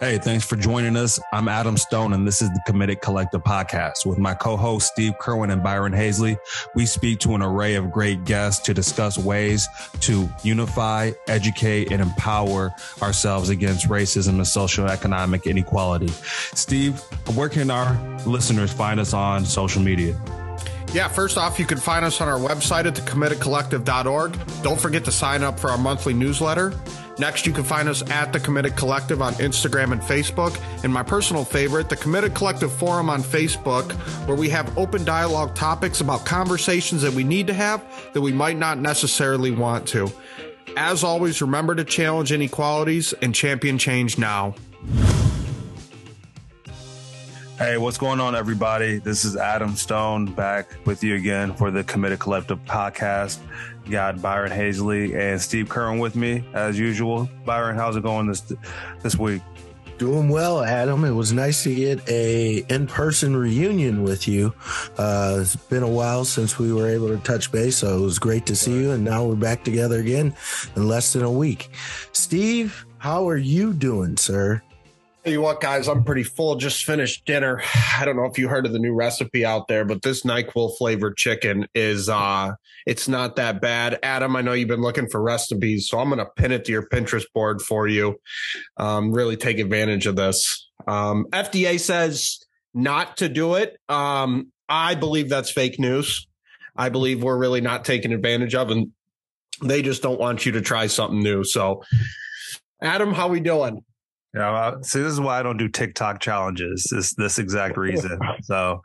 Hey, thanks for joining us. I'm Adam Stone, and this is the Committed Collective podcast. With my co hosts, Steve Kerwin and Byron Hazley, we speak to an array of great guests to discuss ways to unify, educate, and empower ourselves against racism and social economic inequality. Steve, where can our listeners find us on social media? Yeah, first off, you can find us on our website at thecommittedcollective.org. Don't forget to sign up for our monthly newsletter. Next, you can find us at The Committed Collective on Instagram and Facebook. And my personal favorite, The Committed Collective Forum on Facebook, where we have open dialogue topics about conversations that we need to have that we might not necessarily want to. As always, remember to challenge inequalities and champion change now. Hey, what's going on, everybody? This is Adam Stone back with you again for the Committed Collective podcast. Got Byron Hazley and Steve Curran with me as usual. Byron, how's it going this this week? Doing well, Adam. It was nice to get a in-person reunion with you. Uh, it's been a while since we were able to touch base, so it was great to see you. And now we're back together again in less than a week. Steve, how are you doing, sir? Tell you what, guys, I'm pretty full. Just finished dinner. I don't know if you heard of the new recipe out there, but this NyQuil flavored chicken is uh it's not that bad. Adam, I know you've been looking for recipes, so I'm gonna pin it to your Pinterest board for you. Um, really take advantage of this. Um, FDA says not to do it. Um, I believe that's fake news. I believe we're really not taking advantage of, and they just don't want you to try something new. So, Adam, how we doing? Yeah, well, see, this is why I don't do TikTok challenges. This this exact reason. so,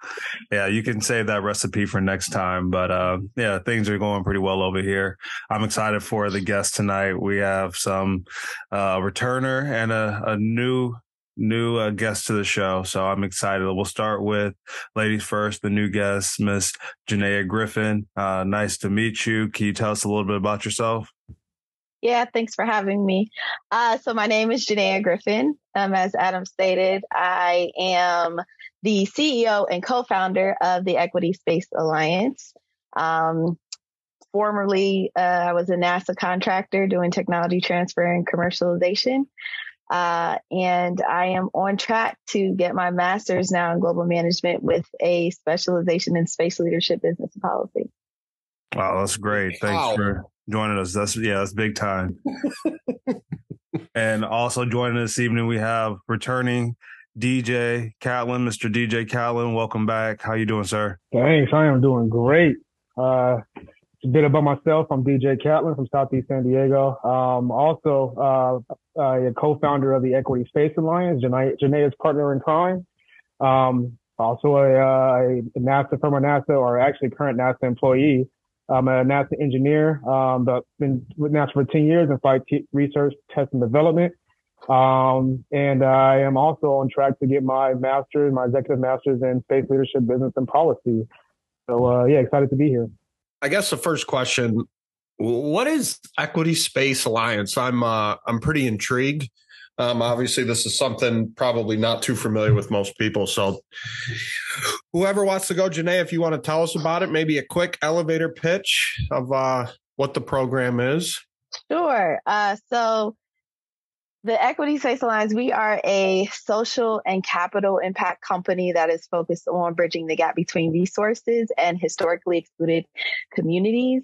yeah, you can save that recipe for next time. But uh, yeah, things are going pretty well over here. I'm excited for the guest tonight. We have some uh, returner and a, a new new uh, guest to the show. So I'm excited. We'll start with ladies first, the new guest, Miss Janeya Griffin. Uh, nice to meet you. Can you tell us a little bit about yourself? Yeah, thanks for having me. Uh, so my name is Janeya Griffin. Um, as Adam stated, I am the CEO and co-founder of the Equity Space Alliance. Um, formerly, uh, I was a NASA contractor doing technology transfer and commercialization. Uh, and I am on track to get my master's now in global management with a specialization in space leadership, business, and policy. Wow, that's great. Thanks wow. for joining us. That's yeah, that's big time. and also joining us this evening, we have returning DJ Catlin, Mr. DJ Catlin. Welcome back. How you doing, sir? Thanks. I am doing great. Uh, a bit about myself. I'm DJ Catlin from Southeast San Diego. Um, also, uh, uh, a co-founder of the Equity Space Alliance, Janeya's partner in crime. Um, also a, uh, a NASA, former NASA, or actually current NASA employee. I'm a NASA engineer, um, but been with NASA for 10 years in flight t- research, test, and development. Um, and I am also on track to get my master's, my executive master's in space leadership, business, and policy. So, uh, yeah, excited to be here. I guess the first question, what is Equity Space Alliance? I'm, uh, I'm pretty intrigued. Um, obviously, this is something probably not too familiar with most people. So, whoever wants to go, Janae, if you want to tell us about it, maybe a quick elevator pitch of uh, what the program is. Sure. Uh, so, the Equity Space Alliance, we are a social and capital impact company that is focused on bridging the gap between resources and historically excluded communities.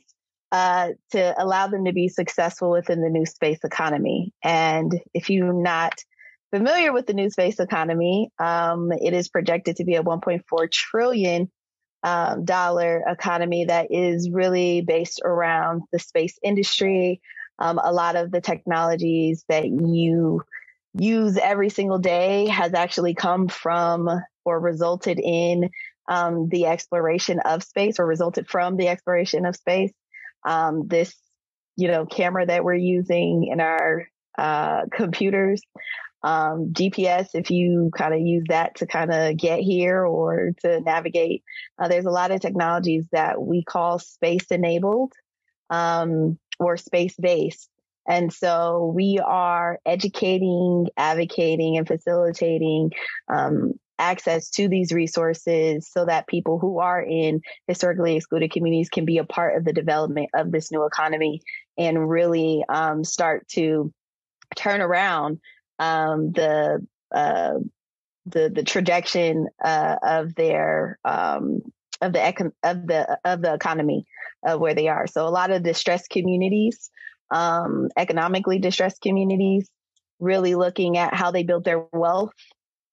Uh, to allow them to be successful within the new space economy. And if you're not familiar with the new space economy, um, it is projected to be a 1.4 trillion um, dollar economy that is really based around the space industry. Um, a lot of the technologies that you use every single day has actually come from or resulted in um, the exploration of space or resulted from the exploration of space um, this, you know, camera that we're using in our uh, computers. Um, GPS, if you kind of use that to kind of get here or to navigate, uh, there's a lot of technologies that we call space enabled um, or space based. And so we are educating, advocating, and facilitating um, access to these resources so that people who are in historically excluded communities can be a part of the development of this new economy and really um, start to turn around um, the uh, the the trajectory uh, of their um, of the econ- of the of the economy of where they are. So a lot of distressed communities, um, economically distressed communities, really looking at how they built their wealth.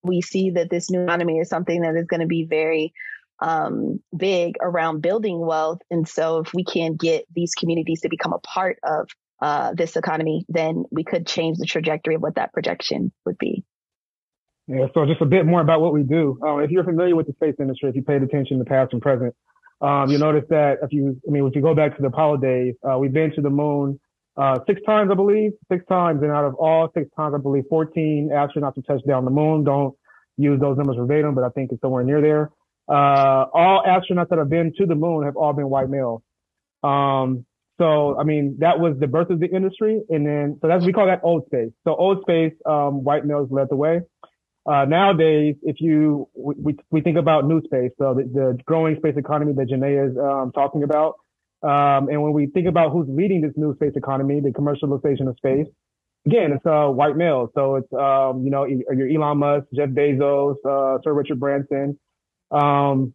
We see that this new economy is something that is going to be very um, big around building wealth. And so, if we can get these communities to become a part of uh, this economy, then we could change the trajectory of what that projection would be. Yeah, so just a bit more about what we do. Um, if you're familiar with the space industry, if you paid attention to the past and present, um, you'll notice that if you, I mean, if you go back to the Apollo days, uh, we've been to the moon uh, six times, I believe, six times, and out of all six times, I believe 14 astronauts have touched down the moon. Don't use those numbers verbatim, but I think it's somewhere near there. Uh, all astronauts that have been to the moon have all been white males. Um, so, I mean, that was the birth of the industry. And then, so that's, we call that old space. So old space, um, white males led the way. Uh, nowadays, if you, we, we think about new space, so the, the growing space economy that Janae is, um, talking about. Um, and when we think about who's leading this new space economy, the commercialization of space, again, it's, uh, white males. So it's, um, you know, your Elon Musk, Jeff Bezos, uh, Sir Richard Branson. Um,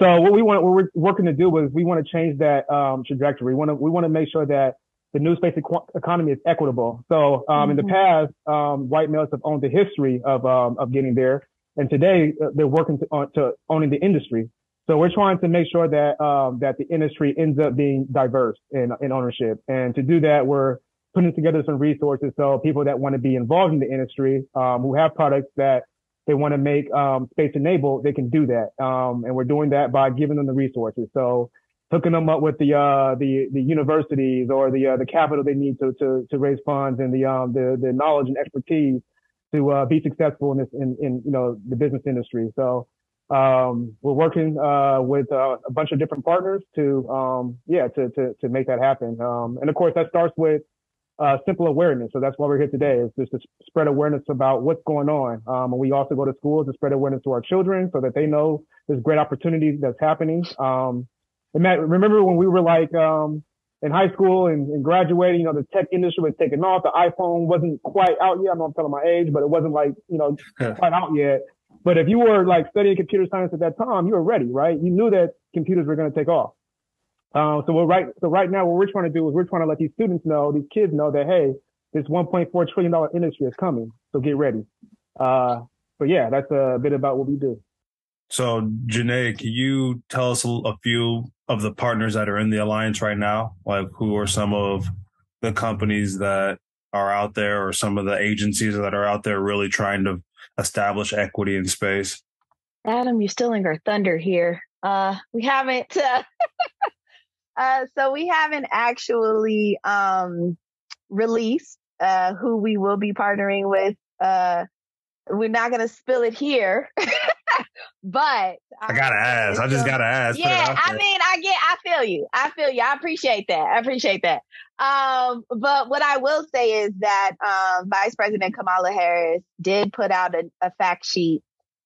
so what we want, what we're working to do is we want to change that um, trajectory. We want to we want to make sure that the new space economy is equitable. So um, mm-hmm. in the mm-hmm. past, um, white males have owned the history of um, of getting there, and today uh, they're working to, uh, to, owning the industry. So we're trying to make sure that um, that the industry ends up being diverse in in ownership, and to do that, we're putting together some resources so people that want to be involved in the industry, um, who have products that they want to make um, space enabled, they can do that. Um, and we're doing that by giving them the resources. So hooking them up with the uh, the the universities or the uh, the capital they need to to to raise funds and the um the the knowledge and expertise to uh, be successful in this in in you know the business industry. So um, we're working uh, with uh, a bunch of different partners to um, yeah to to to make that happen. Um, and of course that starts with uh, simple awareness. So that's why we're here today is just to spread awareness about what's going on. Um, and we also go to schools to spread awareness to our children so that they know there's great opportunities that's happening. Um, and Matt, remember when we were like, um, in high school and, and, graduating, you know, the tech industry was taking off. The iPhone wasn't quite out yet. I know I'm telling my age, but it wasn't like, you know, quite out yet. But if you were like studying computer science at that time, you were ready, right? You knew that computers were going to take off. Uh, so we're right. So right now, what we're trying to do is we're trying to let these students know, these kids know that hey, this 1.4 trillion dollar industry is coming. So get ready. Uh, but yeah, that's a bit about what we do. So Janae, can you tell us a, few of the partners that are in the alliance right now? Like who are some of the companies that are out there or some of the agencies that are out there really trying to establish equity in space? Adam, you're stealing our thunder here. Uh, we haven't, uh, Uh, so we haven't actually um, released uh, who we will be partnering with. Uh, we're not going to spill it here, but I gotta ask. I just gotta ask. Yeah, I mean, I get, I feel you. I feel you. I appreciate that. I appreciate that. Um, but what I will say is that um, Vice President Kamala Harris did put out a, a fact sheet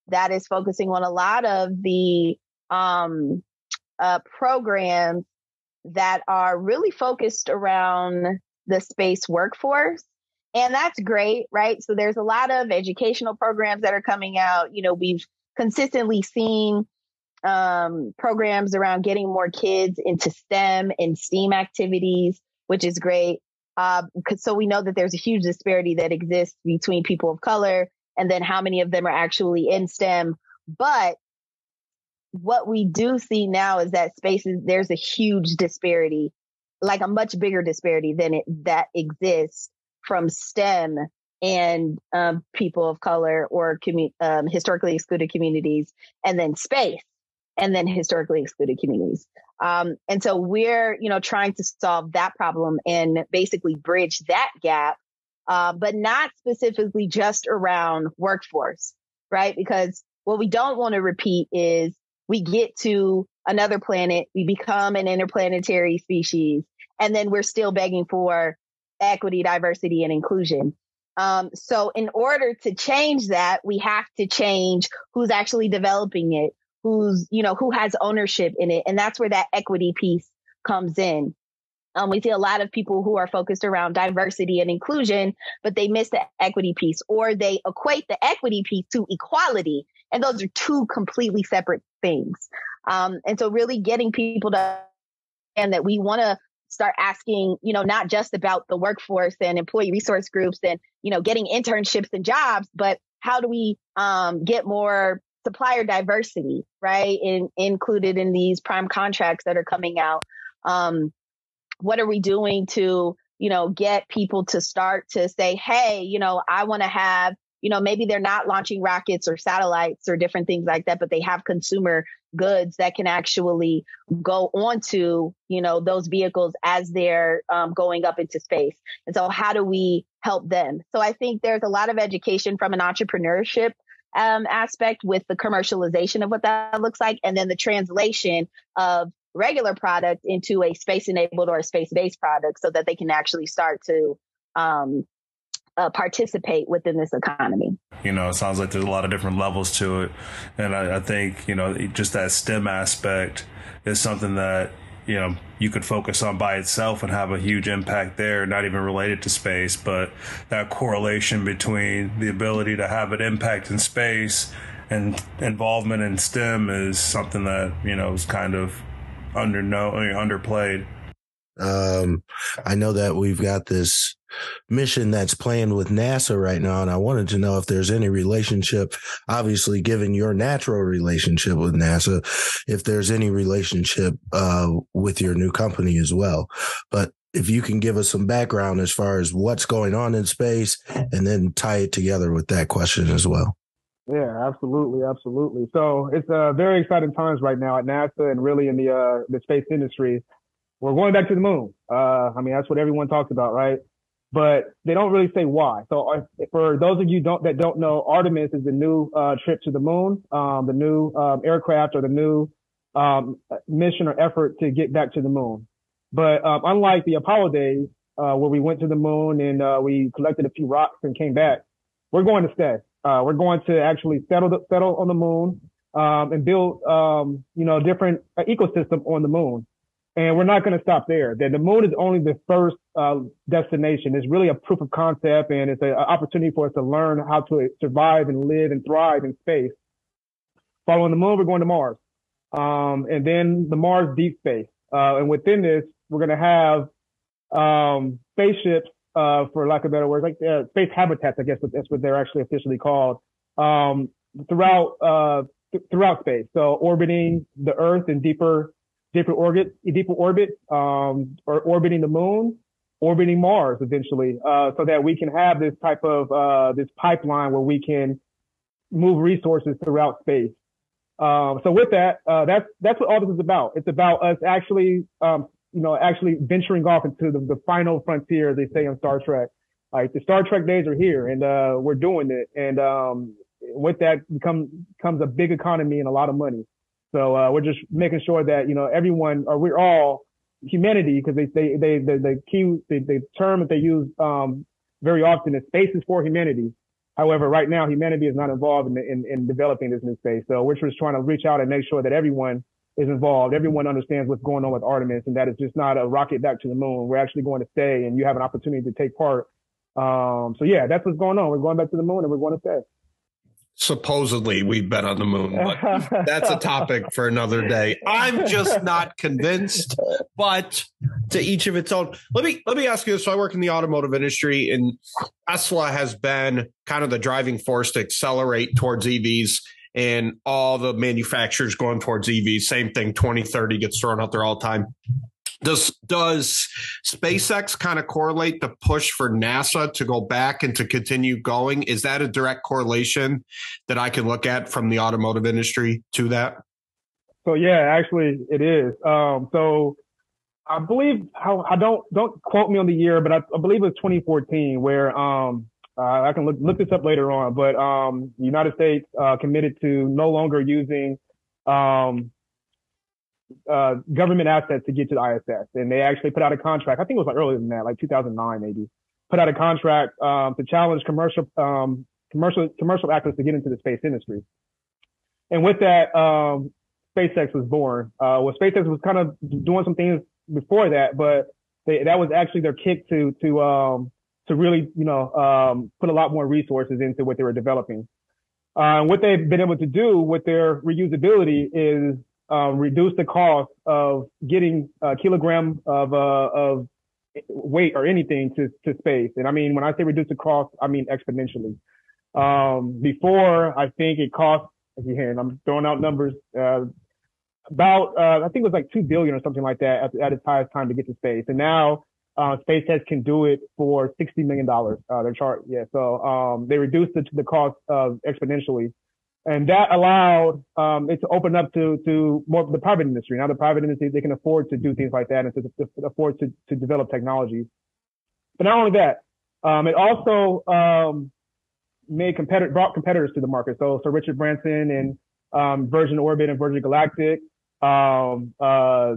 that is focusing on a lot of the um, uh, programs that are really focused around the space workforce. And that's great, right? So there's a lot of educational programs that are coming out. You know, we've consistently seen um, programs around getting more kids into STEM and STEAM activities, which is great. Uh, so we know that there's a huge disparity that exists between people of color and then how many of them are actually in STEM. But what we do see now is that spaces there's a huge disparity, like a much bigger disparity than it that exists from STEM and um, people of color or commu- um, historically excluded communities, and then space, and then historically excluded communities. Um, and so we're, you know, trying to solve that problem and basically bridge that gap, uh, but not specifically just around workforce, right? Because what we don't want to repeat is we get to another planet, we become an interplanetary species, and then we're still begging for equity, diversity, and inclusion. Um, so in order to change that, we have to change who's actually developing it, who's, you know, who has ownership in it. And that's where that equity piece comes in. Um, we see a lot of people who are focused around diversity and inclusion, but they miss the equity piece or they equate the equity piece to equality. And those are two completely separate things. Um, and so really getting people to and that we want to start asking, you know, not just about the workforce and employee resource groups and, you know, getting internships and jobs, but how do we um, get more supplier diversity, right? In, included in these prime contracts that are coming out. Um, what are we doing to, you know, get people to start to say, hey, you know, I want to have, you know, maybe they're not launching rockets or satellites or different things like that, but they have consumer goods that can actually go onto, you know, those vehicles as they're um, going up into space. And so how do we help them? So I think there's a lot of education from an entrepreneurship um, aspect with the commercialization of what that looks like, and then the translation of regular product into a space enabled or a space based product so that they can actually start to um, uh, participate within this economy. You know, it sounds like there's a lot of different levels to it. And I, I think, you know, just that STEM aspect is something that you know you could focus on by itself and have a huge impact there not even related to space but that correlation between the ability to have an impact in space and involvement in STEM is something that you know is kind of under no underplayed. Um, I know that we've got this mission that's planned with NASA right now, and I wanted to know if there's any relationship. Obviously, given your natural relationship with NASA, if there's any relationship uh, with your new company as well. But if you can give us some background as far as what's going on in space, and then tie it together with that question as well. Yeah, absolutely, absolutely. So it's uh, very exciting times right now at NASA and really in the uh, the space industry. We're going back to the moon. Uh, I mean, that's what everyone talks about, right? But they don't really say why. So uh, for those of you don't that don't know, Artemis is the new uh, trip to the moon, um, the new um, aircraft or the new um, mission or effort to get back to the moon. But um, unlike the Apollo days, uh, where we went to the moon and we collected a few rocks and came back, we're going to stay. Uh, we're going to actually settle the, settle on the moon um, and build, um, you know, different uh, ecosystem on the moon. And we're not going to stop there. That the moon is only the first uh, destination. It's really a proof of concept, and it's an opportunity for us to learn how to survive and live and thrive in space. Following the moon, we're going to Mars, um, and then the Mars deep space. Uh, and within this, we're going to have um, spaceships uh, for lack of better words, like uh, space habitats, I guess that's what they're actually officially called, um, throughout uh, th- throughout space. So orbiting the Earth in deeper deeper orbit, deeper orbit, um, or orbiting the Moon, orbiting Mars eventually, uh, so that we can have this type of uh, this pipeline where we can move resources throughout space. Um, so with that, uh, that's that's what all this is about. It's about us actually um, you know, actually venturing off into the, the final frontier, as they say on Star Trek. Like the Star Trek days are here and, uh, we're doing it. And, um, with that comes, comes a big economy and a lot of money. So, uh, we're just making sure that, you know, everyone or we're all humanity because they, they, they, the, the key, the, the term that they use, um, very often is spaces for humanity. However, right now, humanity is not involved in, in, in developing this new space. So we're just trying to reach out and make sure that everyone is involved. Everyone understands what's going on with Artemis and that it's just not a rocket back to the moon. We're actually going to stay and you have an opportunity to take part. Um, so yeah, that's what's going on. We're going back to the moon and we're going to stay. Supposedly we've been on the moon, but that's a topic for another day. I'm just not convinced, but to each of its own. Let me let me ask you this. So I work in the automotive industry and Tesla has been kind of the driving force to accelerate towards EVs and all the manufacturers going towards EVs. Same thing, 2030 gets thrown out there all the time. Does does SpaceX kind of correlate the push for NASA to go back and to continue going? Is that a direct correlation that I can look at from the automotive industry to that? So yeah, actually it is. Um, so I believe how I don't don't quote me on the year, but I, I believe it was 2014 where um, uh, I can look, look this up later on, but um, United States uh, committed to no longer using um, uh, government assets to get to the ISS, and they actually put out a contract. I think it was like earlier than that, like 2009 maybe. Put out a contract um, to challenge commercial um, commercial commercial actors to get into the space industry. And with that, um, SpaceX was born. Uh, well, SpaceX was kind of doing some things before that, but they, that was actually their kick to to um, to really you know um, put a lot more resources into what they were developing. Uh, what they've been able to do with their reusability is um, reduce the cost of getting a kilogram of uh, of weight or anything to to space. And I mean, when I say reduce the cost, I mean exponentially. Um, before, I think it cost, again, I'm throwing out numbers, uh, about, uh, I think it was like 2 billion or something like that at, at its highest time to get to space. And now, uh, SpaceX can do it for $60 million, uh, their chart. Yeah. So, um, they reduced the, the cost, uh, exponentially. And that allowed, um, it to open up to, to more the private industry. Now the private industry, they can afford to do things like that and to, to afford to, to develop technologies. But not only that, um, it also, um, made competitor brought competitors to the market. So so Richard Branson and um, Virgin Orbit and Virgin Galactic, um, uh,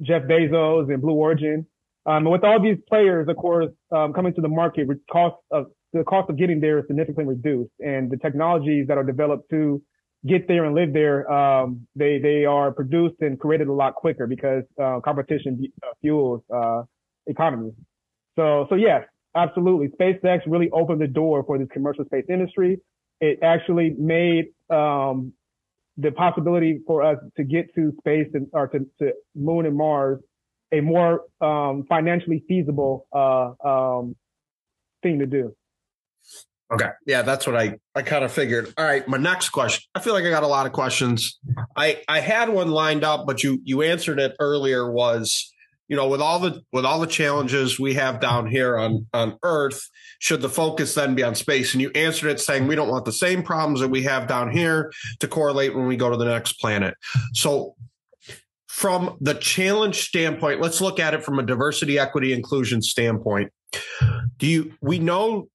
Jeff Bezos and Blue Origin. Um, and with all these players, of course, um, coming to the market, cost of the cost of getting there is significantly reduced, and the technologies that are developed to get there and live there, um, they they are produced and created a lot quicker because uh, competition uh, fuels uh, economies. So so yes, Absolutely. SpaceX really opened the door for this commercial space industry. It actually made um, the possibility for us to get to space and or to, to moon and Mars a more um, financially feasible uh, um, thing to do. Okay. Yeah, that's what I, I kind of figured. All right. My next question. I feel like I got a lot of questions. I, I had one lined up, but you, you answered it earlier was you know, with all the with all the challenges we have down here on on Earth, should the focus then be on space? And you answered it saying we don't want the same problems that we have down here to correlate when we go to the next planet. So from the challenge standpoint, let's look at it from a diversity, equity, inclusion standpoint. Do you we know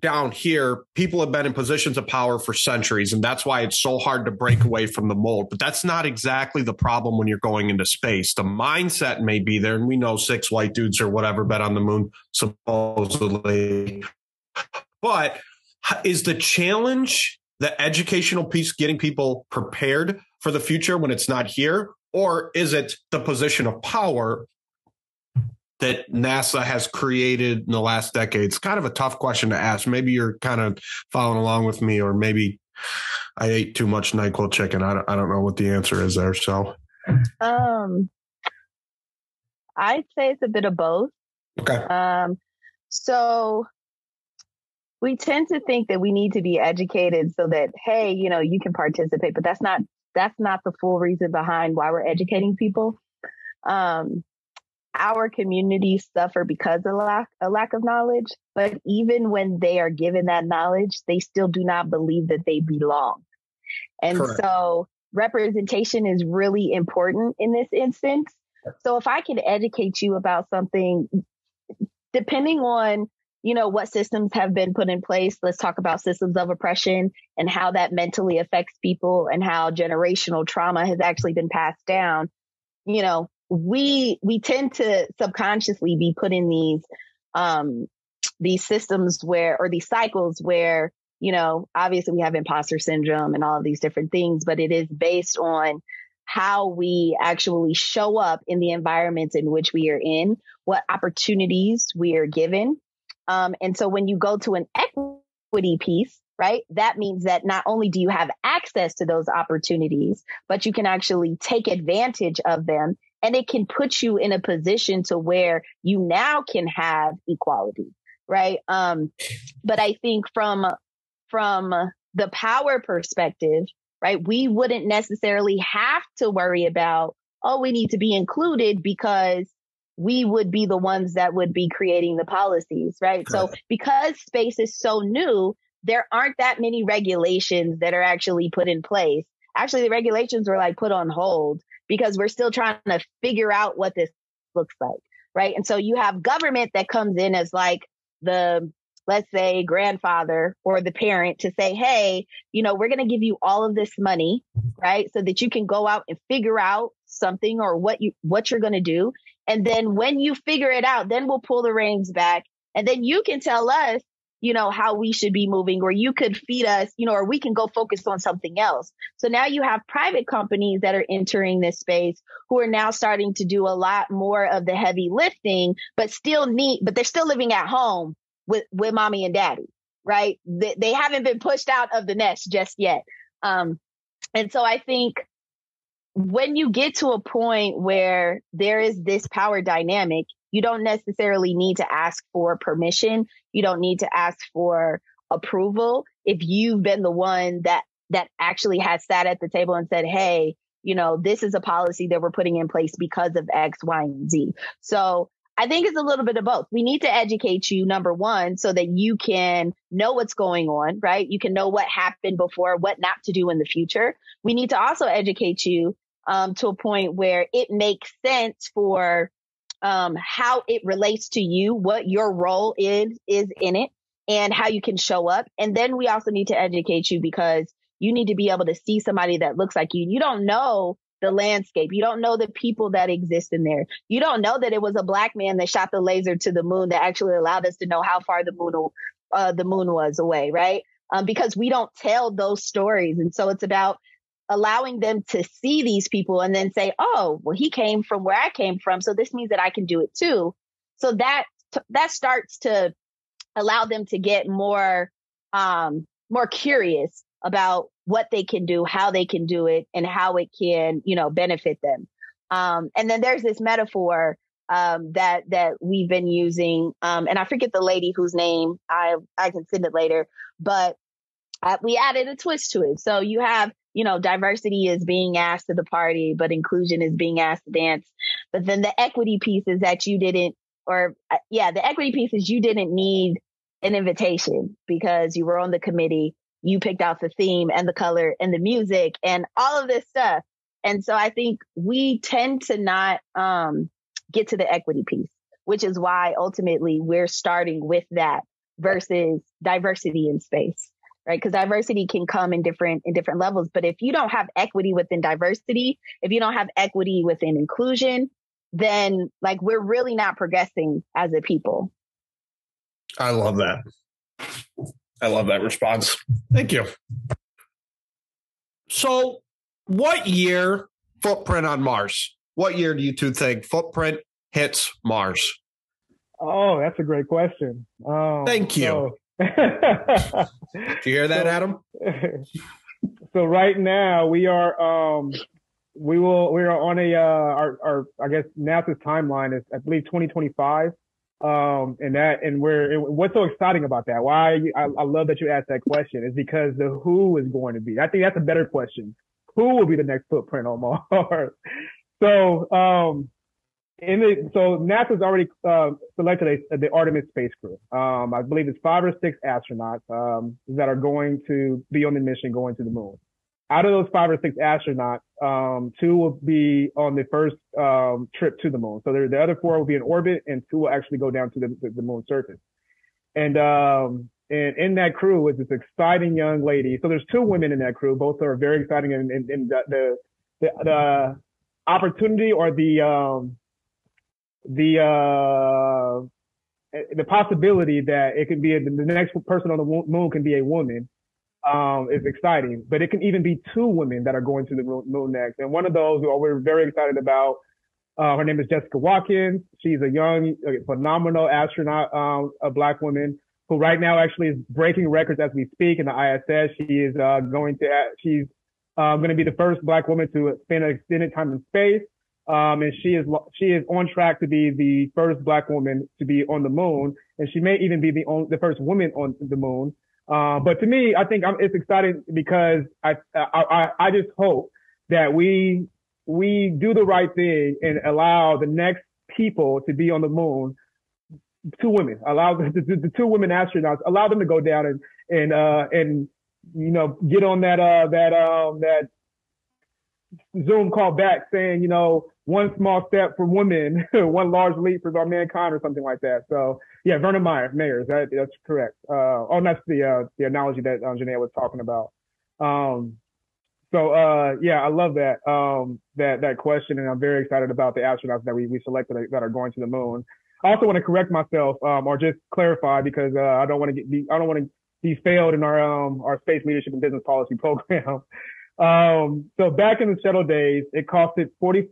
down here, people have been in positions of power for centuries, and that's why it's so hard to break away from the mold. But that's not exactly the problem when you're going into space. The mindset may be there, and we know six white dudes or whatever bet on the moon, supposedly. But is the challenge the educational piece getting people prepared for the future when it's not here? Or is it the position of power that NASA has created in the last decade? It's kind of a tough question to ask. Maybe you're kind of following along with me, or maybe I ate too much NyQuil chicken. I don't, I don't know what the answer is there. So, um, I'd say it's a bit of both. Okay. Um, so we tend to think that we need to be educated so that hey, you know, you can participate, but that's not that's not the full reason behind why we're educating people. Um, our communities suffer because of lack, a lack of knowledge. But even when they are given that knowledge, they still do not believe that they belong. And Correct. so representation is really important in this instance. So if I can educate you about something, depending on, you know, what systems have been put in place, let's talk about systems of oppression and how that mentally affects people and how generational trauma has actually been passed down. You know, we we tend to subconsciously be put in these um these systems where or these cycles where you know obviously we have imposter syndrome and all of these different things but it is based on how we actually show up in the environments in which we are in what opportunities we are given um, and so when you go to an equity piece right? That means that not only do you have access to those opportunities, but you can actually take advantage of them and it can put you in a position to where you now can have equality right? Um but i think from from the power perspective right we wouldn't necessarily have to worry about oh we need to be included because we would be the ones that would be creating the policies right? So because space is so new there aren't that many regulations that are actually put in place. Actually the regulations were like put on hold because we're still trying to figure out what this looks like. Right. And so you have government that comes in as like the, let's say grandfather or the parent to say, Hey, you know, we're going to give you all of this money, right? So that you can go out and figure out something or what you, what you're going to do. And then when you figure it out, then we'll pull the reins back and then you can tell us, you know, how we should be moving, or you could feed us, you know, or we can go focus on something else. So now you have private companies that are entering this space who are now starting to do a lot more of the heavy lifting, but still need, but they're still living at home with, with mommy and daddy, right? They, they haven't been pushed out of the nest just yet. Um, and so I think when you get to a point where there is this power dynamic, you don't necessarily need to ask for permission. You don't need to ask for approval. If you've been the one that, that actually has sat at the table and said, Hey, you know, this is a policy that we're putting in place because of X, Y, and Z. So I think it's a little bit of both. We need to educate you, number one, so that you can know what's going on, right? You can know what happened before, what not to do in the future. We need to also educate you um, to a point where it makes sense for um, how it relates to you, what your role is is in it, and how you can show up. And then we also need to educate you because you need to be able to see somebody that looks like you. You don't know the landscape. You don't know the people that exist in there. You don't know that it was a black man that shot the laser to the moon that actually allowed us to know how far the moon uh, the moon was away, right? Um, because we don't tell those stories, and so it's about allowing them to see these people and then say, oh, well, he came from where I came from. So this means that I can do it too. So that, that starts to allow them to get more, um, more curious about what they can do, how they can do it and how it can, you know, benefit them. Um, and then there's this metaphor, um, that, that we've been using. Um, and I forget the lady whose name I, I can send it later, but uh, we added a twist to it. So you have you know, diversity is being asked to the party, but inclusion is being asked to dance. But then the equity pieces that you didn't, or uh, yeah, the equity pieces you didn't need an invitation because you were on the committee. You picked out the theme and the color and the music and all of this stuff. And so I think we tend to not um, get to the equity piece, which is why ultimately we're starting with that versus diversity in space right? Because diversity can come in different in different levels. But if you don't have equity within diversity, if you don't have equity within inclusion, then like we're really not progressing as a people. I love that. I love that response. Thank you. So, what year footprint on Mars? What year do you two think footprint hits Mars? Oh, that's a great question. Um, Thank you. So, do you hear that, so, Adam? so right now we are um we will we are on a uh our our I guess NASA's timeline is I believe 2025. Um and that and we're what's so exciting about that? Why I, I love that you asked that question is because the who is going to be. I think that's a better question. Who will be the next footprint on Mars? so um in the, so NASA's already uh, selected a, the Artemis space crew. Um, I believe it's five or six astronauts um, that are going to be on the mission going to the moon. Out of those five or six astronauts, um, two will be on the first um, trip to the moon. So the other four will be in orbit, and two will actually go down to the, the, the moon surface. And um, and in that crew is this exciting young lady. So there's two women in that crew. Both are very exciting, and, and, and the, the the the opportunity or the um, the uh, the possibility that it could be a, the next person on the moon can be a woman um, is exciting. But it can even be two women that are going to the moon next. And one of those who we're very excited about, uh, her name is Jessica Watkins. She's a young, phenomenal astronaut, um, a black woman who right now actually is breaking records as we speak in the ISS. She is uh, going to, she's uh, going to be the first black woman to spend an extended time in space. Um, and she is she is on track to be the first black woman to be on the moon, and she may even be the only, the first woman on the moon. Uh, but to me, I think I'm, it's exciting because I, I I just hope that we we do the right thing and allow the next people to be on the moon. Two women, allow the, the, the two women astronauts, allow them to go down and and uh, and you know get on that uh that um that Zoom call back saying, you know, one small step for women, one large leap for mankind, or something like that. So yeah, Verna Meyer, Myers, that, that's correct. Uh, oh, that's the uh, the analogy that um, Janae was talking about. Um, so uh, yeah, I love that um, that that question, and I'm very excited about the astronauts that we we selected that are going to the moon. I also want to correct myself, um, or just clarify because uh, I don't want to get be, I don't want to be failed in our um our space leadership and business policy program. um, so back in the shuttle days, it costed forty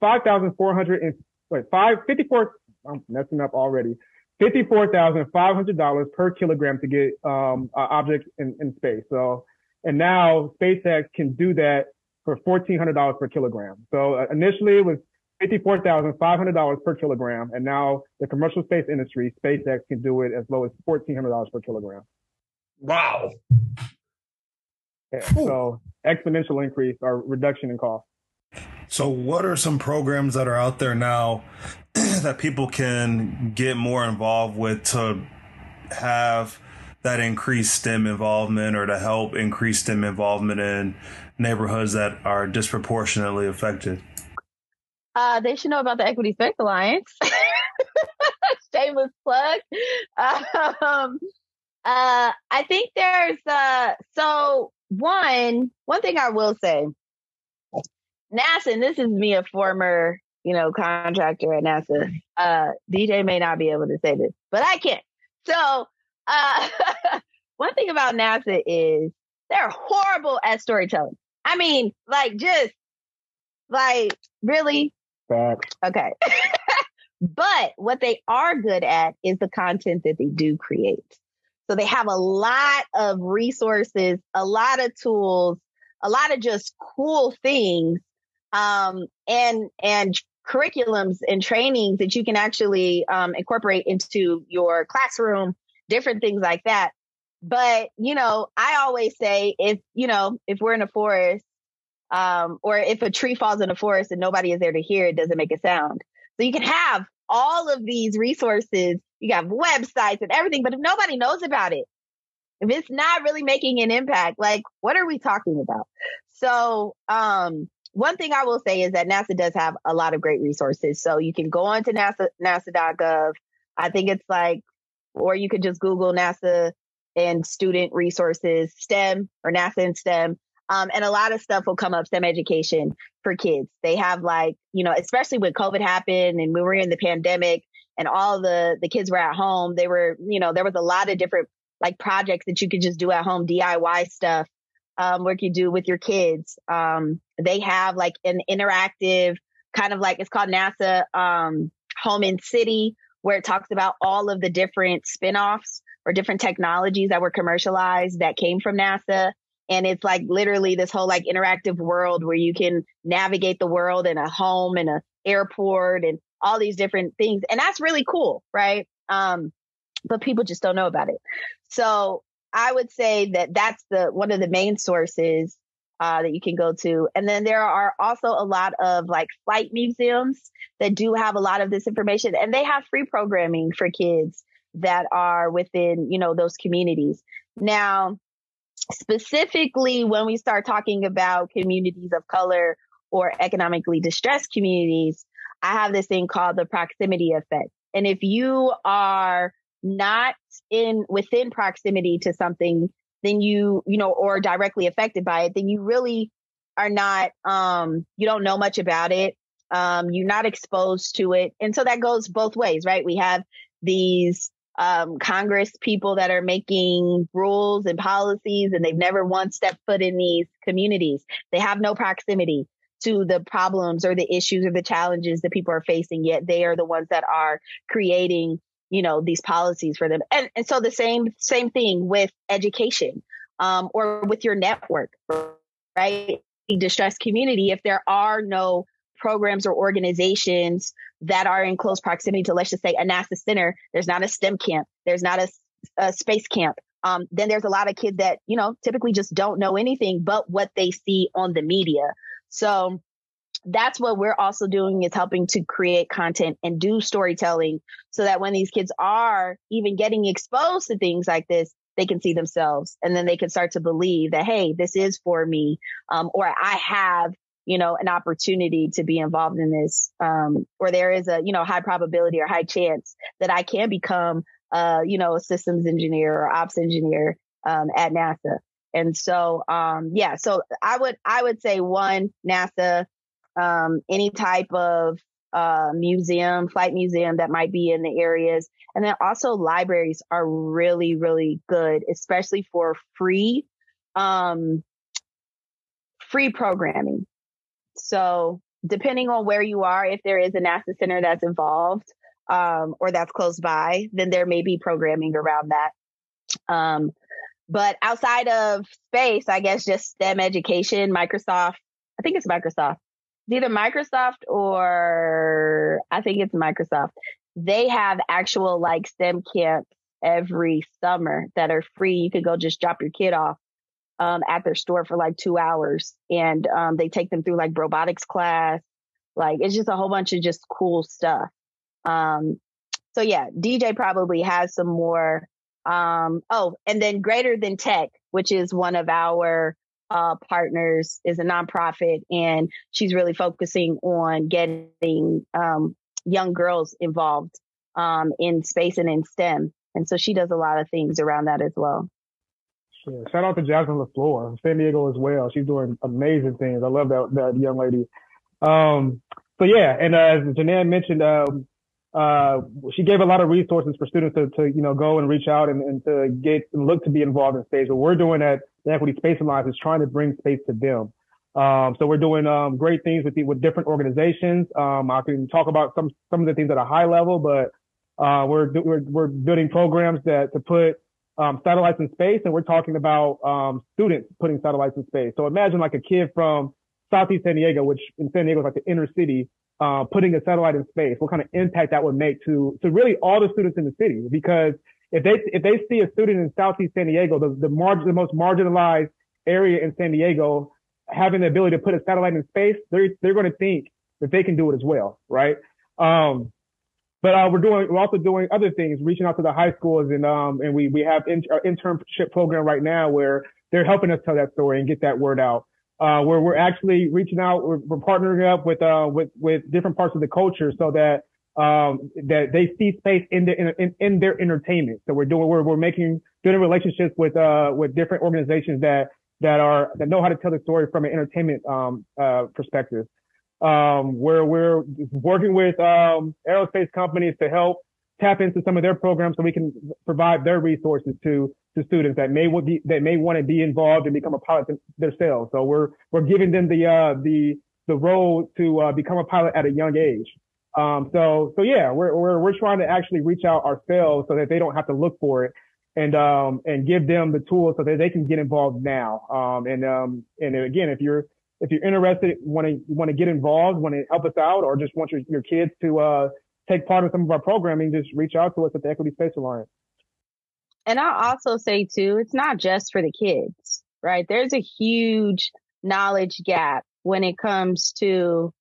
five thousand four hundred and wait five fifty four. I'm messing up already. Fifty-four thousand five hundred dollars per kilogram to get um, uh, objects in, in space. So, and now SpaceX can do that for fourteen hundred dollars per kilogram. So uh, initially it was fifty-four thousand five hundred dollars per kilogram, and now the commercial space industry, SpaceX, can do it as low as fourteen hundred dollars per kilogram. Wow. Yeah, so exponential increase or reduction in cost. So, what are some programs that are out there now that people can get more involved with to have that increased STEM involvement or to help increase STEM involvement in neighborhoods that are disproportionately affected? Uh, they should know about the Equity Space Alliance. Shameless plug. Um, uh, I think there's uh, so one one thing I will say, NASA, and this is me, a former you know contractor at NASA. Uh, DJ may not be able to say this, but I can. So uh, one thing about NASA is they're horrible at storytelling. I mean, like just like really. Facts. Okay. but what they are good at is the content that they do create. So they have a lot of resources, a lot of tools, a lot of just cool things, um, and and curriculums and trainings that you can actually um, incorporate into your classroom, different things like that. But you know, I always say if you know if we're in a forest, um, or if a tree falls in a forest and nobody is there to hear, it doesn't make a sound. So you can have all of these resources you have websites and everything, but if nobody knows about it, if it's not really making an impact, like what are we talking about? So, um, one thing I will say is that NASA does have a lot of great resources. So you can go on to NASA, NASA.gov. I think it's like, or you could just Google NASA and student resources, STEM or NASA and STEM. Um, and a lot of stuff will come up, STEM education for kids. They have like, you know, especially when COVID happened and we were in the pandemic, and all the the kids were at home they were you know there was a lot of different like projects that you could just do at home diy stuff um, work you do with your kids um, they have like an interactive kind of like it's called nasa um, home and city where it talks about all of the different spin-offs or different technologies that were commercialized that came from nasa and it's like literally this whole like interactive world where you can navigate the world in a home and a airport and all these different things. And that's really cool, right? Um, but people just don't know about it. So I would say that that's the one of the main sources uh, that you can go to. And then there are also a lot of like flight museums that do have a lot of this information and they have free programming for kids that are within, you know, those communities. Now, specifically when we start talking about communities of color or economically distressed communities, I have this thing called the proximity effect. And if you are not in within proximity to something, then you, you know, or directly affected by it, then you really are not, um, you don't know much about it. Um, you're not exposed to it. And so that goes both ways, right? We have these, um, Congress people that are making rules and policies and they've never once stepped foot in these communities. They have no proximity to the problems or the issues or the challenges that people are facing, yet they are the ones that are creating, you know, these policies for them. And, and so the same, same thing with education, um, or with your network, right? the Distressed community. If there are no programs or organizations that are in close proximity to, let's just say, a NASA center, there's not a STEM camp, there's not a, a space camp. Um, then there's a lot of kids that, you know, typically just don't know anything but what they see on the media. So that's what we're also doing is helping to create content and do storytelling so that when these kids are even getting exposed to things like this, they can see themselves and then they can start to believe that, hey, this is for me, um, or I have, you know, an opportunity to be involved in this, um, or there is a, you know, high probability or high chance that I can become, uh, you know, a systems engineer or ops engineer, um, at NASA. And so, um, yeah, so I would, I would say one, NASA, um, any type of uh, museum, flight museum that might be in the areas. And then also libraries are really, really good, especially for free, um, free programming. So depending on where you are, if there is a NASA center that's involved, um, or that's close by, then there may be programming around that. Um, but outside of space, I guess just STEM education, Microsoft, I think it's Microsoft. Either Microsoft or I think it's Microsoft. They have actual like STEM camps every summer that are free. You could go just drop your kid off um, at their store for like two hours and um, they take them through like robotics class. Like it's just a whole bunch of just cool stuff. Um, so yeah, DJ probably has some more. Um, oh, and then Greater Than Tech, which is one of our uh, partners, is a nonprofit, and she's really focusing on getting um, young girls involved um, in space and in STEM. And so she does a lot of things around that as well. Yeah, shout out to Jasmine LaFleur, San Diego as well. She's doing amazing things. I love that that young lady. Um, so yeah, and uh, as Janeya mentioned, um, uh, she gave a lot of resources for students to, to you know, go and reach out and, and to get and look to be involved in space. What we're doing at the Equity Space Alliance is trying to bring space to them. Um, so we're doing um, great things with the, with different organizations. Um, I can talk about some some of the things at a high level, but uh, we're, we're we're building programs that to put um, satellites in space, and we're talking about um, students putting satellites in space. So imagine like a kid from Southeast San Diego, which in San Diego is like the inner city, uh, putting a satellite in space, what kind of impact that would make to, to really all the students in the city. Because if they, if they see a student in Southeast San Diego, the, the margin, the most marginalized area in San Diego, having the ability to put a satellite in space, they're, they're going to think that they can do it as well. Right. Um, but uh, we're doing we're also doing other things, reaching out to the high schools, and um and we we have in, our internship program right now where they're helping us tell that story and get that word out uh, where we're actually reaching out, we're, we're partnering up with, uh, with, with different parts of the culture so that, um, that they see space in their, in, in their entertainment. So we're doing, we're, we're making, building relationships with, uh, with different organizations that, that are, that know how to tell the story from an entertainment, um, uh, perspective. Um, where we're working with, um, aerospace companies to help tap into some of their programs so we can provide their resources to to students that may be that may want to be involved and become a pilot themselves. So we're we're giving them the uh, the the role to uh, become a pilot at a young age. Um, so so yeah, we're we're we're trying to actually reach out ourselves so that they don't have to look for it and um and give them the tools so that they can get involved now. Um and um and again, if you're if you're interested, want to want to get involved, want to help us out, or just want your your kids to uh take part in some of our programming, just reach out to us at the Equity Space Alliance. And I'll also say too, it's not just for the kids, right? There's a huge knowledge gap when it comes to,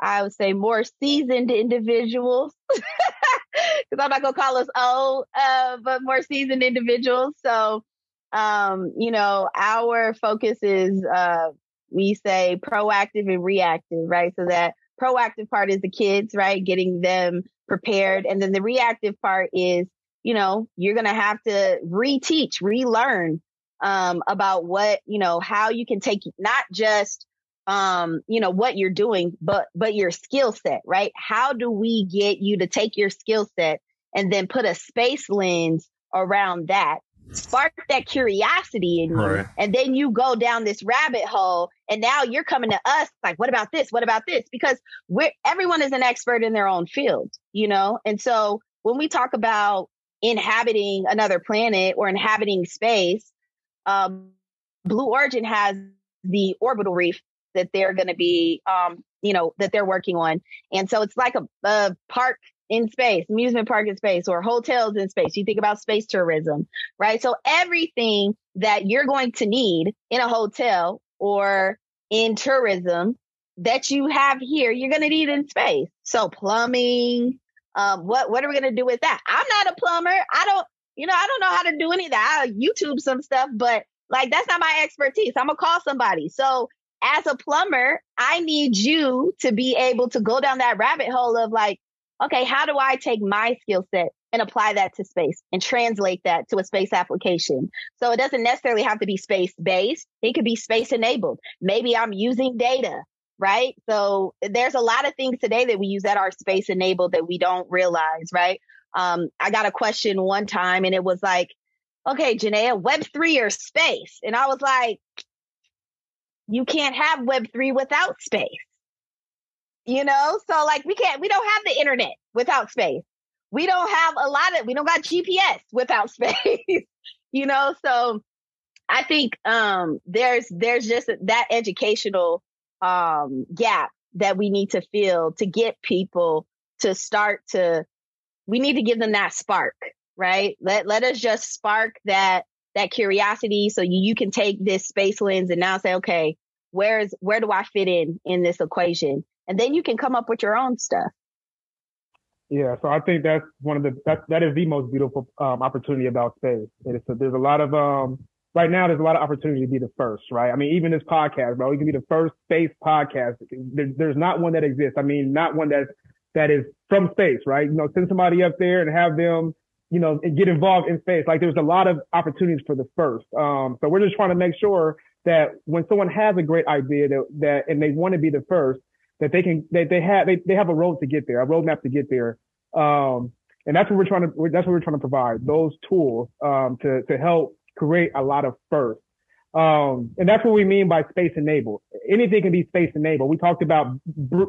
I would say more seasoned individuals. Cause I'm not to call us old, uh, but more seasoned individuals. So, um, you know, our focus is, uh, we say proactive and reactive, right? So that proactive part is the kids, right? Getting them prepared. And then the reactive part is, you know, you're to have to reteach, relearn, um, about what, you know, how you can take not just, um, you know, what you're doing, but, but your skill set, right? How do we get you to take your skill set and then put a space lens around that spark that curiosity in you. Right. And then you go down this rabbit hole and now you're coming to us like, what about this? What about this? Because we're, everyone is an expert in their own field, you know? And so when we talk about inhabiting another planet or inhabiting space, um, Blue Origin has the orbital reef that they're going to be, um, you know, that they're working on. And so it's like a, a park in space, amusement park in space, or hotels in space. You think about space tourism, right? So everything that you're going to need in a hotel or in tourism that you have here, you're going to need in space. So plumbing, um, what, what are we going to do with that? I'm not a plumber. I don't, you know, I don't know how to do any of that. I YouTube some stuff, but like that's not my expertise. I'm gonna call somebody. So as a plumber, I need you to be able to go down that rabbit hole of like, okay, how do I take my skill set and apply that to space and translate that to a space application? So it doesn't necessarily have to be space based. It could be space enabled. Maybe I'm using data right? So there's a lot of things today that we use that are space enabled that we don't realize, right? Um, I got a question one time and it was like, okay, Janeya, Web3 or space? And I was like, you can't have Web3 without space. You know, so like we can't, we don't have the internet without space. We don't have a lot of, we don't got GPS without space, you know? So I think, um, there's, there's just that educational, um, gap that we need to fill to get people to start to, we need to give them that spark, right? Let, let us just spark that, that curiosity. So you, you can take this space lens and now say, okay, where's, where do I fit in in this equation? And then you can come up with your own stuff. Yeah, so I think that's one of the that that is the most beautiful um, opportunity about space. It's so there's a lot of um right now there's a lot of opportunity to be the first, right? I mean, even this podcast, bro, you can be the first space podcast. There, there's not one that exists. I mean, not one that's that is from space, right? You know, send somebody up there and have them, you know, get involved in space. Like there's a lot of opportunities for the first. Um, so we're just trying to make sure that when someone has a great idea that that and they want to be the first, that they can that they have they, they have a road to get there, a roadmap to get there. Um, and that's what we're trying to that's what we're trying to provide those tools um, to to help create a lot of firsts. Um, and that's what we mean by space enabled. Anything can be space enabled. We talked about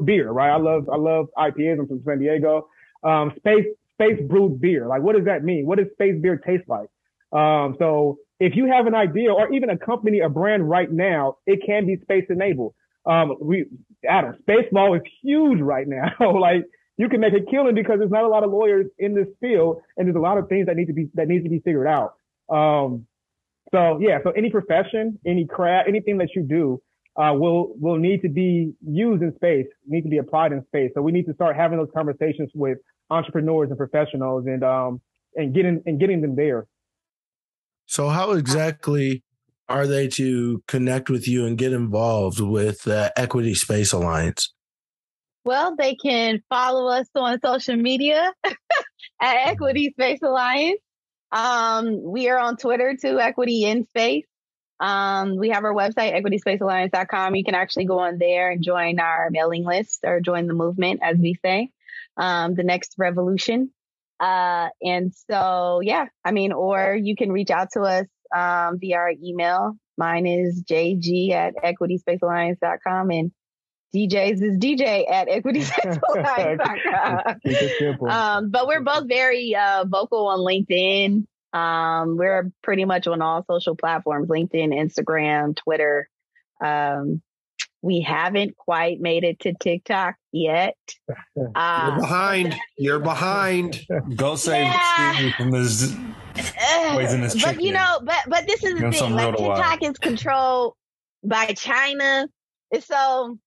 beer, right? I love I love IPAs. I'm from San Diego. Um, space space brewed beer. Like, what does that mean? What does space beer taste like? Um, so if you have an idea or even a company, a brand right now, it can be space enabled. Um, we, Adam, space law is huge right now. like you can make a killing because there's not a lot of lawyers in this field and there's a lot of things that need to be, that needs to be figured out. Um, so yeah, so any profession, any craft, anything that you do, uh, will, will need to be used in space, need to be applied in space. So we need to start having those conversations with entrepreneurs and professionals and, um, and getting, and getting them there. So how exactly are they to connect with you and get involved with the Equity Space Alliance? Well, they can follow us on social media at Equity Space Alliance. Um, we are on Twitter too, Equity in Space. Um, we have our website, equityspacealliance.com. You can actually go on there and join our mailing list or join the movement, as we say, um, the next revolution. Uh, and so, yeah, I mean, or you can reach out to us, um, via our email. Mine is jg at equityspacealliance.com and DJ's is DJ at equityspacealliance.com. um, but we're both very, uh, vocal on LinkedIn. Um, we're pretty much on all social platforms, LinkedIn, Instagram, Twitter. Um, we haven't quite made it to TikTok yet. Uh, You're behind. You're behind. Go save yeah. Steve from this poisonous chicken. But you know, but but this is the thing. Like TikTok is controlled by China. So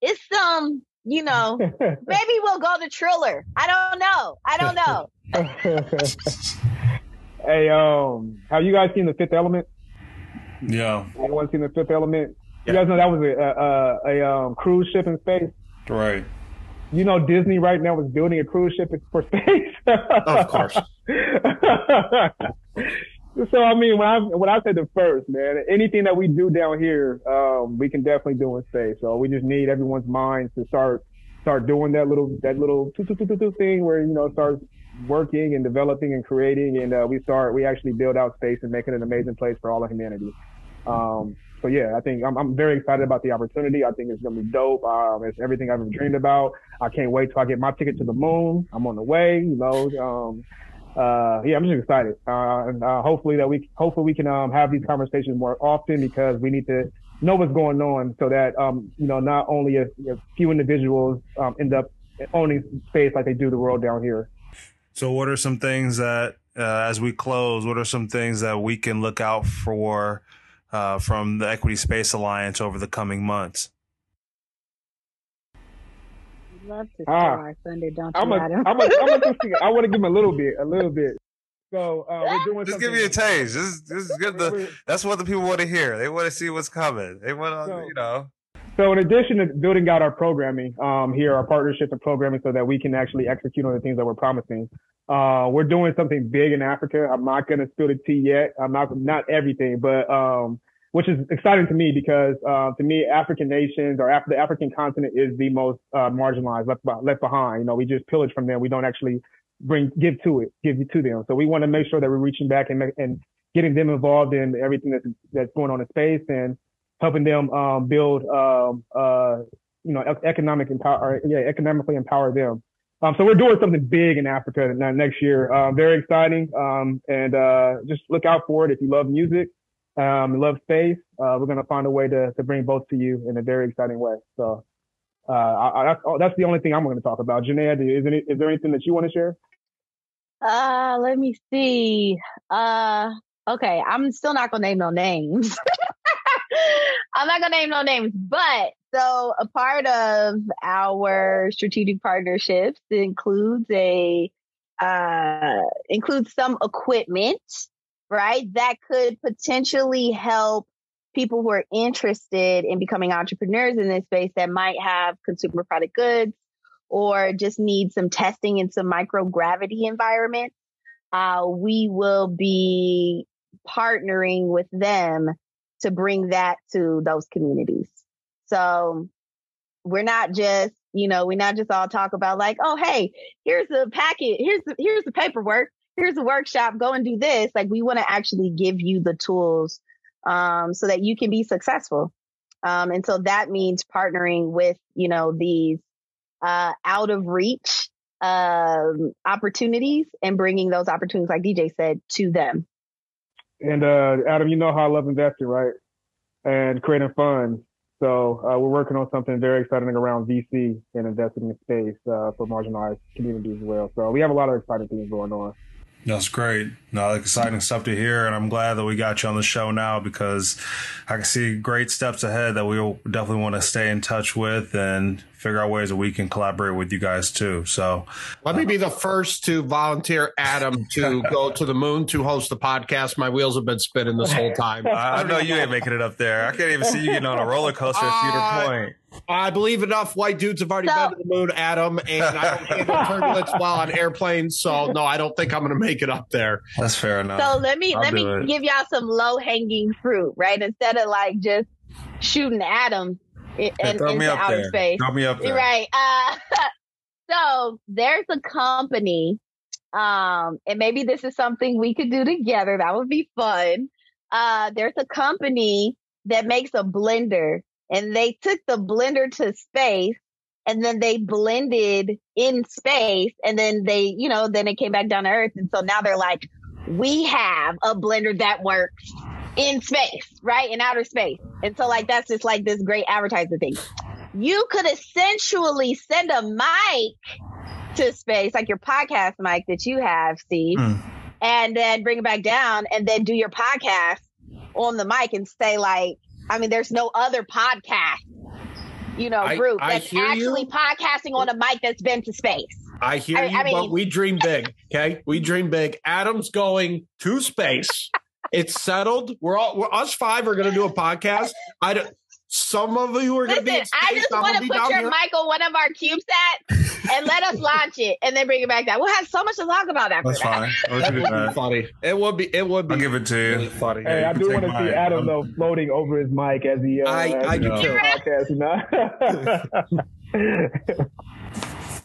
it's some, um, you know, maybe we'll go to Triller. I don't know. I don't know. hey, um, have you guys seen the Fifth Element? Yeah. Anyone seen the Fifth Element? You guys know that was a a, a, a um, cruise ship in space. Right. You know, Disney right now is building a cruise ship for space. of course. so I mean, when I when I say the first, man, anything that we do down here, um, we can definitely do in space. So we just need everyone's minds to start start doing that little that little thing where you know starts working and developing and creating, and uh, we start we actually build out space and make it an amazing place for all of humanity. Um, so yeah, I think I'm, I'm very excited about the opportunity. I think it's gonna be dope. Um, it's everything I've ever dreamed about. I can't wait till I get my ticket to the moon. I'm on the way, you know. Um, uh, yeah, I'm just excited. Uh, and, uh, hopefully that we, hopefully we can, um, have these conversations more often because we need to know what's going on so that, um, you know, not only a, a few individuals, um, end up owning space like they do the world down here. So what are some things that, uh, as we close, what are some things that we can look out for, uh, from the Equity Space Alliance over the coming months? Love to ah, our Sunday, don't I'm you, a, Adam? I'm a, I'm a, I want to give him a little bit, a little bit. So uh, we're doing. Just give me a taste. Just, just get the. That's what the people want to hear. They want to see what's coming. They want to, so, you know. So in addition to building out our programming um, here, our partnership and programming, so that we can actually execute on the things that we're promising, uh, we're doing something big in Africa. I'm not going to spill the tea yet. I'm not not everything, but um, which is exciting to me because uh, to me, African nations or Af- the African continent is the most uh, marginalized, left left behind. You know, we just pillage from them. We don't actually bring give to it, give it to them. So we want to make sure that we're reaching back and and getting them involved in everything that's that's going on in space and helping them um, build um, uh, you know economic empower yeah economically empower them. Um, so we're doing something big in Africa next year. Uh, very exciting. Um, and, uh, just look out for it. If you love music, um, love space, uh, we're to find a way to, to bring both to you in a very exciting way. So, uh, I, I, that's, that's the only thing I'm to talk about. Janeya, is, any, is there anything that you want to share? Uh, let me see. Uh, okay. I'm still not to name no names. I'm not to name no names, but so a part of our strategic partnerships includes a uh, includes some equipment, right? That could potentially help people who are interested in becoming entrepreneurs in this space that might have consumer product goods or just need some testing in some microgravity environments. Uh, we will be partnering with them to bring that to those communities. So we're not just, you know, we're not just all talk about like, oh, hey, here's the packet, here's the, here's the paperwork, here's the workshop, go and do this. Like we want to actually give you the tools um, so that you can be successful. Um, and so that means partnering with, you know, these uh, out of reach um, opportunities and bringing those opportunities, like DJ said, to them. And uh, Adam, you know how I love investing, right? And creating funds. So uh, we're working on something very exciting around VC and investing in space uh, for marginalized communities as well. So we have a lot of exciting things going on. That's great. No, exciting stuff to hear. And I'm glad that we got you on the show now because I can see great steps ahead that we'll definitely want to stay in touch with and figure out ways that we can collaborate with you guys too. So let me be the first to volunteer Adam to go to the moon to host the podcast. My wheels have been spinning this whole time. I, know you ain't making it up there. I can't even see you getting on a roller coaster at Cedar uh, Point. I believe enough white dudes have already so, been to the moon, Adam, and I don't handle turbulence while on airplanes. So no, I don't think I'm going to make it up there. That's fair enough. So let me I'll let me it. give y'all some low hanging fruit, right? Instead of like just shooting Adam in, hey, into outer there. space. Throw me up there. Right. Uh, so there's a company, um, and maybe this is something we could do together. That would be fun. Uh, there's a company that makes a blender and they took the blender to space and then they blended in space and then they, you know, then it came back down to earth. And so now they're like, we have a blender that works in space, right? In outer space. And so like, that's just like this great advertising thing. You could essentially send a mic to space, like your podcast mic that you have, Steve, mm. and then bring it back down and then do your podcast on the mic and say like, I mean, there's no other podcast, you know, group I, I that's actually you. podcasting on a mic that's been to space. I hear I, you, mean, but we dream big. Okay, we dream big. Adam's going to space. It's settled. We're all we're us five are going to do a podcast. I don't. Some of you are going to be. Space, I just want to put your here. mic on one of our CubeSats and let us launch it, and then bring it back down. We'll have so much to talk about after That's that. fine. that would be funny. It would be. It would be. I'll give it to you. Really funny. Hey, I do want to see Adam though floating over his mic as he. Uh, I, as I do too. Podcast,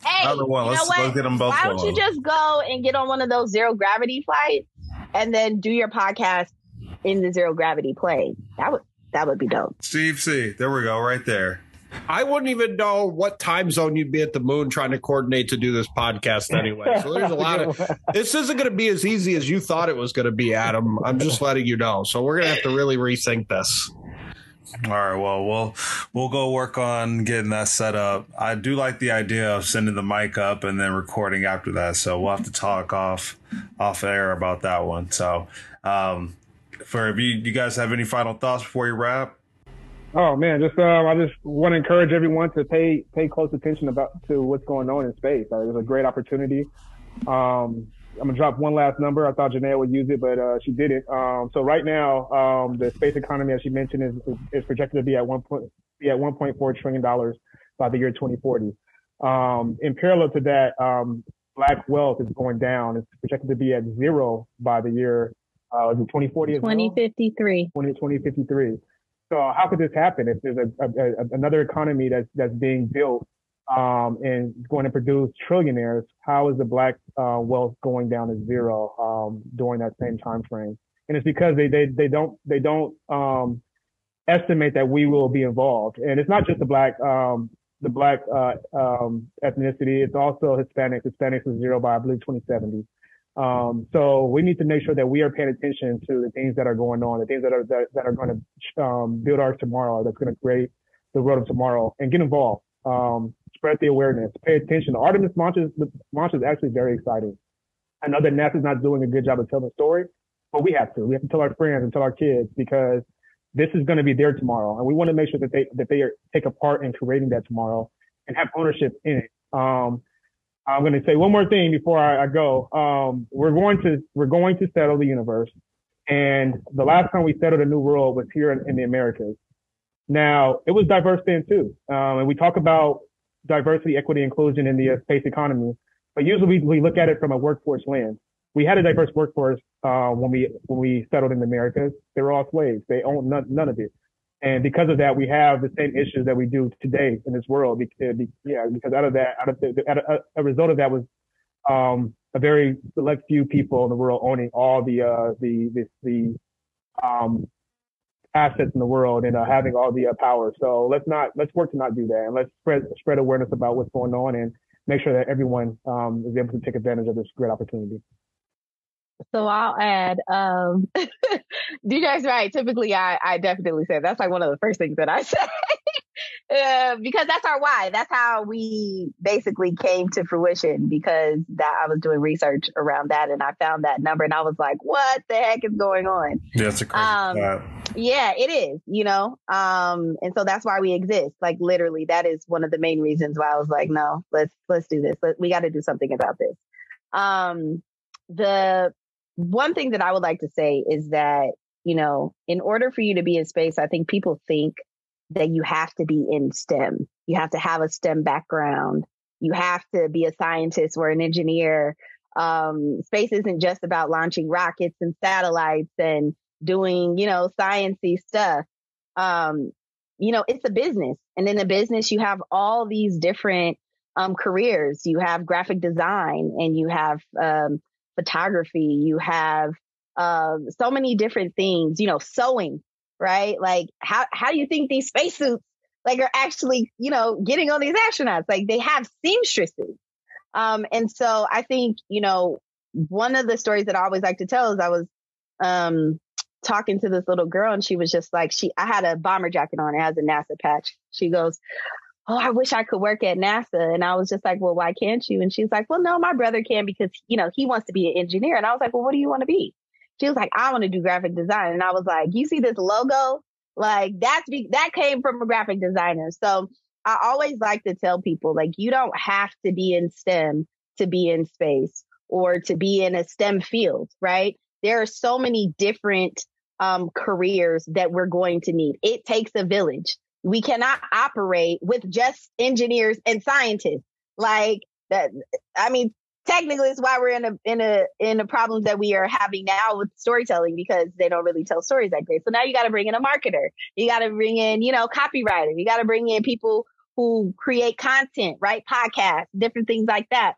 hey, Another one. Let's, let's get them both. Why don't you just go and get on one of those zero gravity flights, and then do your podcast in the zero gravity plane? That would that would be dope. Steve C. There we go, right there. I wouldn't even know what time zone you'd be at the moon trying to coordinate to do this podcast anyway. So there's a lot of this isn't going to be as easy as you thought it was going to be, Adam. I'm just letting you know. So we're going to have to really rethink this. All right. Well, we'll we'll go work on getting that set up. I do like the idea of sending the mic up and then recording after that. So we'll have to talk off off air about that one. So um, for if you, you guys have any final thoughts before you wrap? Oh man, just um, I just want to encourage everyone to pay pay close attention about to what's going on in space. Uh, there's a great opportunity. Um, I'm gonna drop one last number. I thought Janeya would use it, but uh, she didn't. Um, so right now, um, the space economy, as she mentioned, is, is, projected to be at one point be at 1.4 trillion dollars by the year 2040. Um, in parallel to that, um, black wealth is going down. It's projected to be at zero by the year Uh, is it 2040? 2053. 20, 2053. So how could this happen if there's a, a, a another economy that's that's being built um, and going to produce trillionaires? How is the black uh, wealth going down to zero um, during that same time frame? And it's because they they they don't they don't um, estimate that we will be involved. And it's not just the black um, the black uh, um, ethnicity; it's also Hispanics. Hispanics is zero by I believe 2070. Um, so we need to make sure that we are paying attention to the things that are going on, the things that are that, that are going to um, build our tomorrow, that's going to create the world of tomorrow, and get involved. Um, spread the awareness, pay attention. The Artemis launch is, the launch is actually very exciting. I know that NASA's not doing a good job of telling the story, but we have to. We have to tell our friends and tell our kids because this is going to be their tomorrow, and we want to make sure that they that they are, take a part in creating that tomorrow and have ownership in it. Um, I'm going to say one more thing before I, I go. Um, we're going to we're going to settle the universe, and the last time we settled a new world was here in, in the Americas. Now it was diverse then too, um, and we talk about diversity, equity, inclusion in the uh, space economy, but usually we, we, look at it from a workforce lens. We had a diverse workforce uh, when we when we settled in the Americas. They were all slaves. They owned none, none of it. And because of that, we have the same issues that we do today in this world. Because, yeah, because out of that, out of the, a, a result of that was um, a very select few people in the world owning all the uh, the the, the um, assets in the world and uh, having all the uh, power. So let's not let's work to not do that, and let's spread spread awareness about what's going on and make sure that everyone um, is able to take advantage of this great opportunity. So I'll add, um, DJ's right. Typically, I, I definitely say that's like one of the first things that I say. uh, because that's our why. That's how we basically came to fruition because that I was doing research around that and I found that number and I was like, what the heck is going on? Yeah, it's a crazy um, Yeah, it is, you know? Um, and so that's why we exist. Like literally, that is one of the main reasons why I was like, no, let's, let's do this. Let, we got to do something about this. Um, the one thing that I would like to say is that, you know, in order for you to be in space, I think people think that you have to be in STEM. You have to have a STEM background. You have to be a scientist or an engineer. Um, space isn't just about launching rockets and satellites and doing, you know, sciencey stuff. Um, you know, it's a business. And in the business, you have all these different um, careers. You have graphic design and you have um, photography, you have um, so many different things, you know, sewing, right? Like how, how do you think these spacesuits like are actually, you know, getting on these astronauts? Like they have seamstresses. Um, and so I think, you know, one of the stories that I always like to tell is I was, um, talking to this little girl and she was just like, she, I had a bomber jacket on. It has a NASA patch. She goes, oh, I wish I could work at NASA. And I was just like, well, why can't you? And she's like, well, no, my brother can because, you know, he wants to be an engineer. And I was like, well, what do you want to be? She was like, I want to do graphic design. And I was like, you see this logo? Like that's, be- that came from a graphic designer. So I always like to tell people, like, you don't have to be in STEM to be in space or to be in a STEM field, right? There are so many different um, careers that we're going to need. It takes a village we cannot operate with just engineers and scientists. Like that, I mean, technically it's why we're in a in a in a problem that we are having now with storytelling because they don't really tell stories that great. So now you got to bring in a marketer. You got to bring in, you know, copywriter. You got to bring in people who create content, right? Podcasts, different things like that.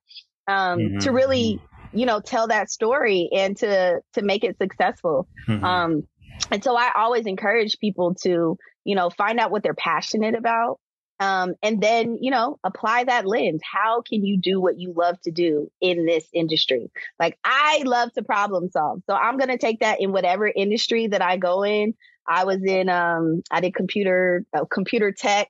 Um, mm-hmm. to really, you know, tell that story and to to make it successful. Mm-hmm. Um, and so I always encourage people to you know, find out what they're passionate about. Um, and then, you know, apply that lens. How can you do what you love to do in this industry? Like I love to problem solve. So I'm going to take that in whatever industry that I go in. I was in, um, I did computer, uh, computer tech.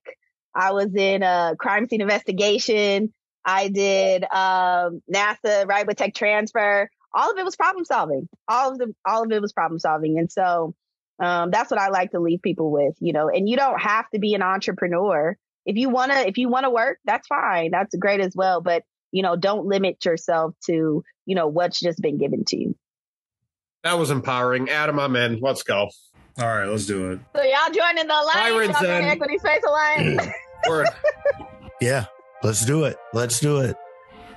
I was in, uh, crime scene investigation. I did, um, NASA, right, with tech transfer. All of it was problem solving. All of the, all of it was problem solving. And so, um, that's what I like to leave people with, you know, and you don't have to be an entrepreneur. If you want to, if you want to work, that's fine. That's great as well. But, you know, don't limit yourself to, you know, what's just been given to you. That was empowering. Adam, I'm in. Let's go. All right, let's do it. So y'all joining the alliance, y'all Equity Space Alliance. yeah, let's do it. Let's do it.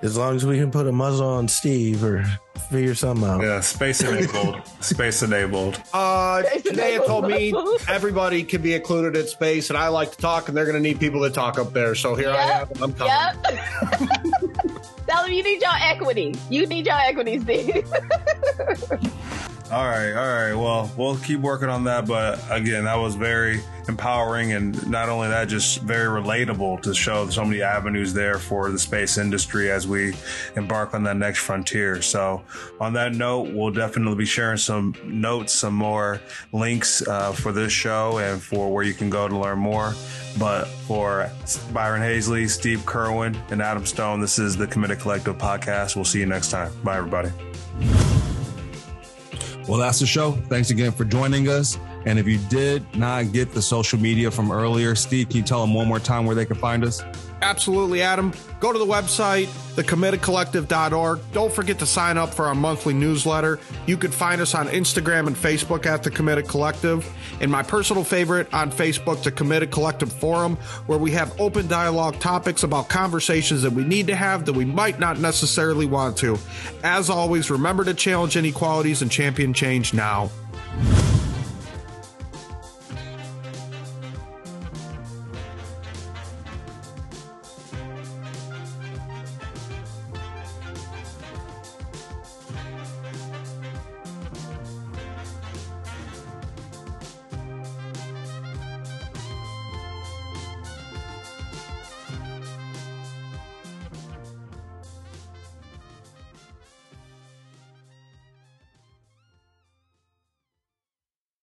as long as we can put a muzzle on Steve or figure something out. Yeah, space enabled. space enabled. Uh, today it told me everybody can be included in space, and I like to talk, and they're going to need people to talk up there. So here I am. I'm coming. Yep. Tell them you need your equity. You need your equity, Steve. All right, all right. Well, we'll keep working on that. But again, that was very empowering, and not only that, just very relatable to show so many avenues there for the space industry as we embark on that next frontier. So, on that note, we'll definitely be sharing some notes, some more links uh, for this show, and for where you can go to learn more. But for Byron Hazley, Steve Kerwin, and Adam Stone, this is the Committed Collective podcast. We'll see you next time. Bye, everybody. Well, that's the show. Thanks again for joining us. And if you did not get the social media from earlier, Steve, can you tell them one more time where they can find us? Absolutely, Adam. Go to the website, thecommittedcollective.org. Don't forget to sign up for our monthly newsletter. You can find us on Instagram and Facebook at The Committed Collective. And my personal favorite on Facebook, The Committed Collective Forum, where we have open dialogue topics about conversations that we need to have that we might not necessarily want to. As always, remember to challenge inequalities and champion change now.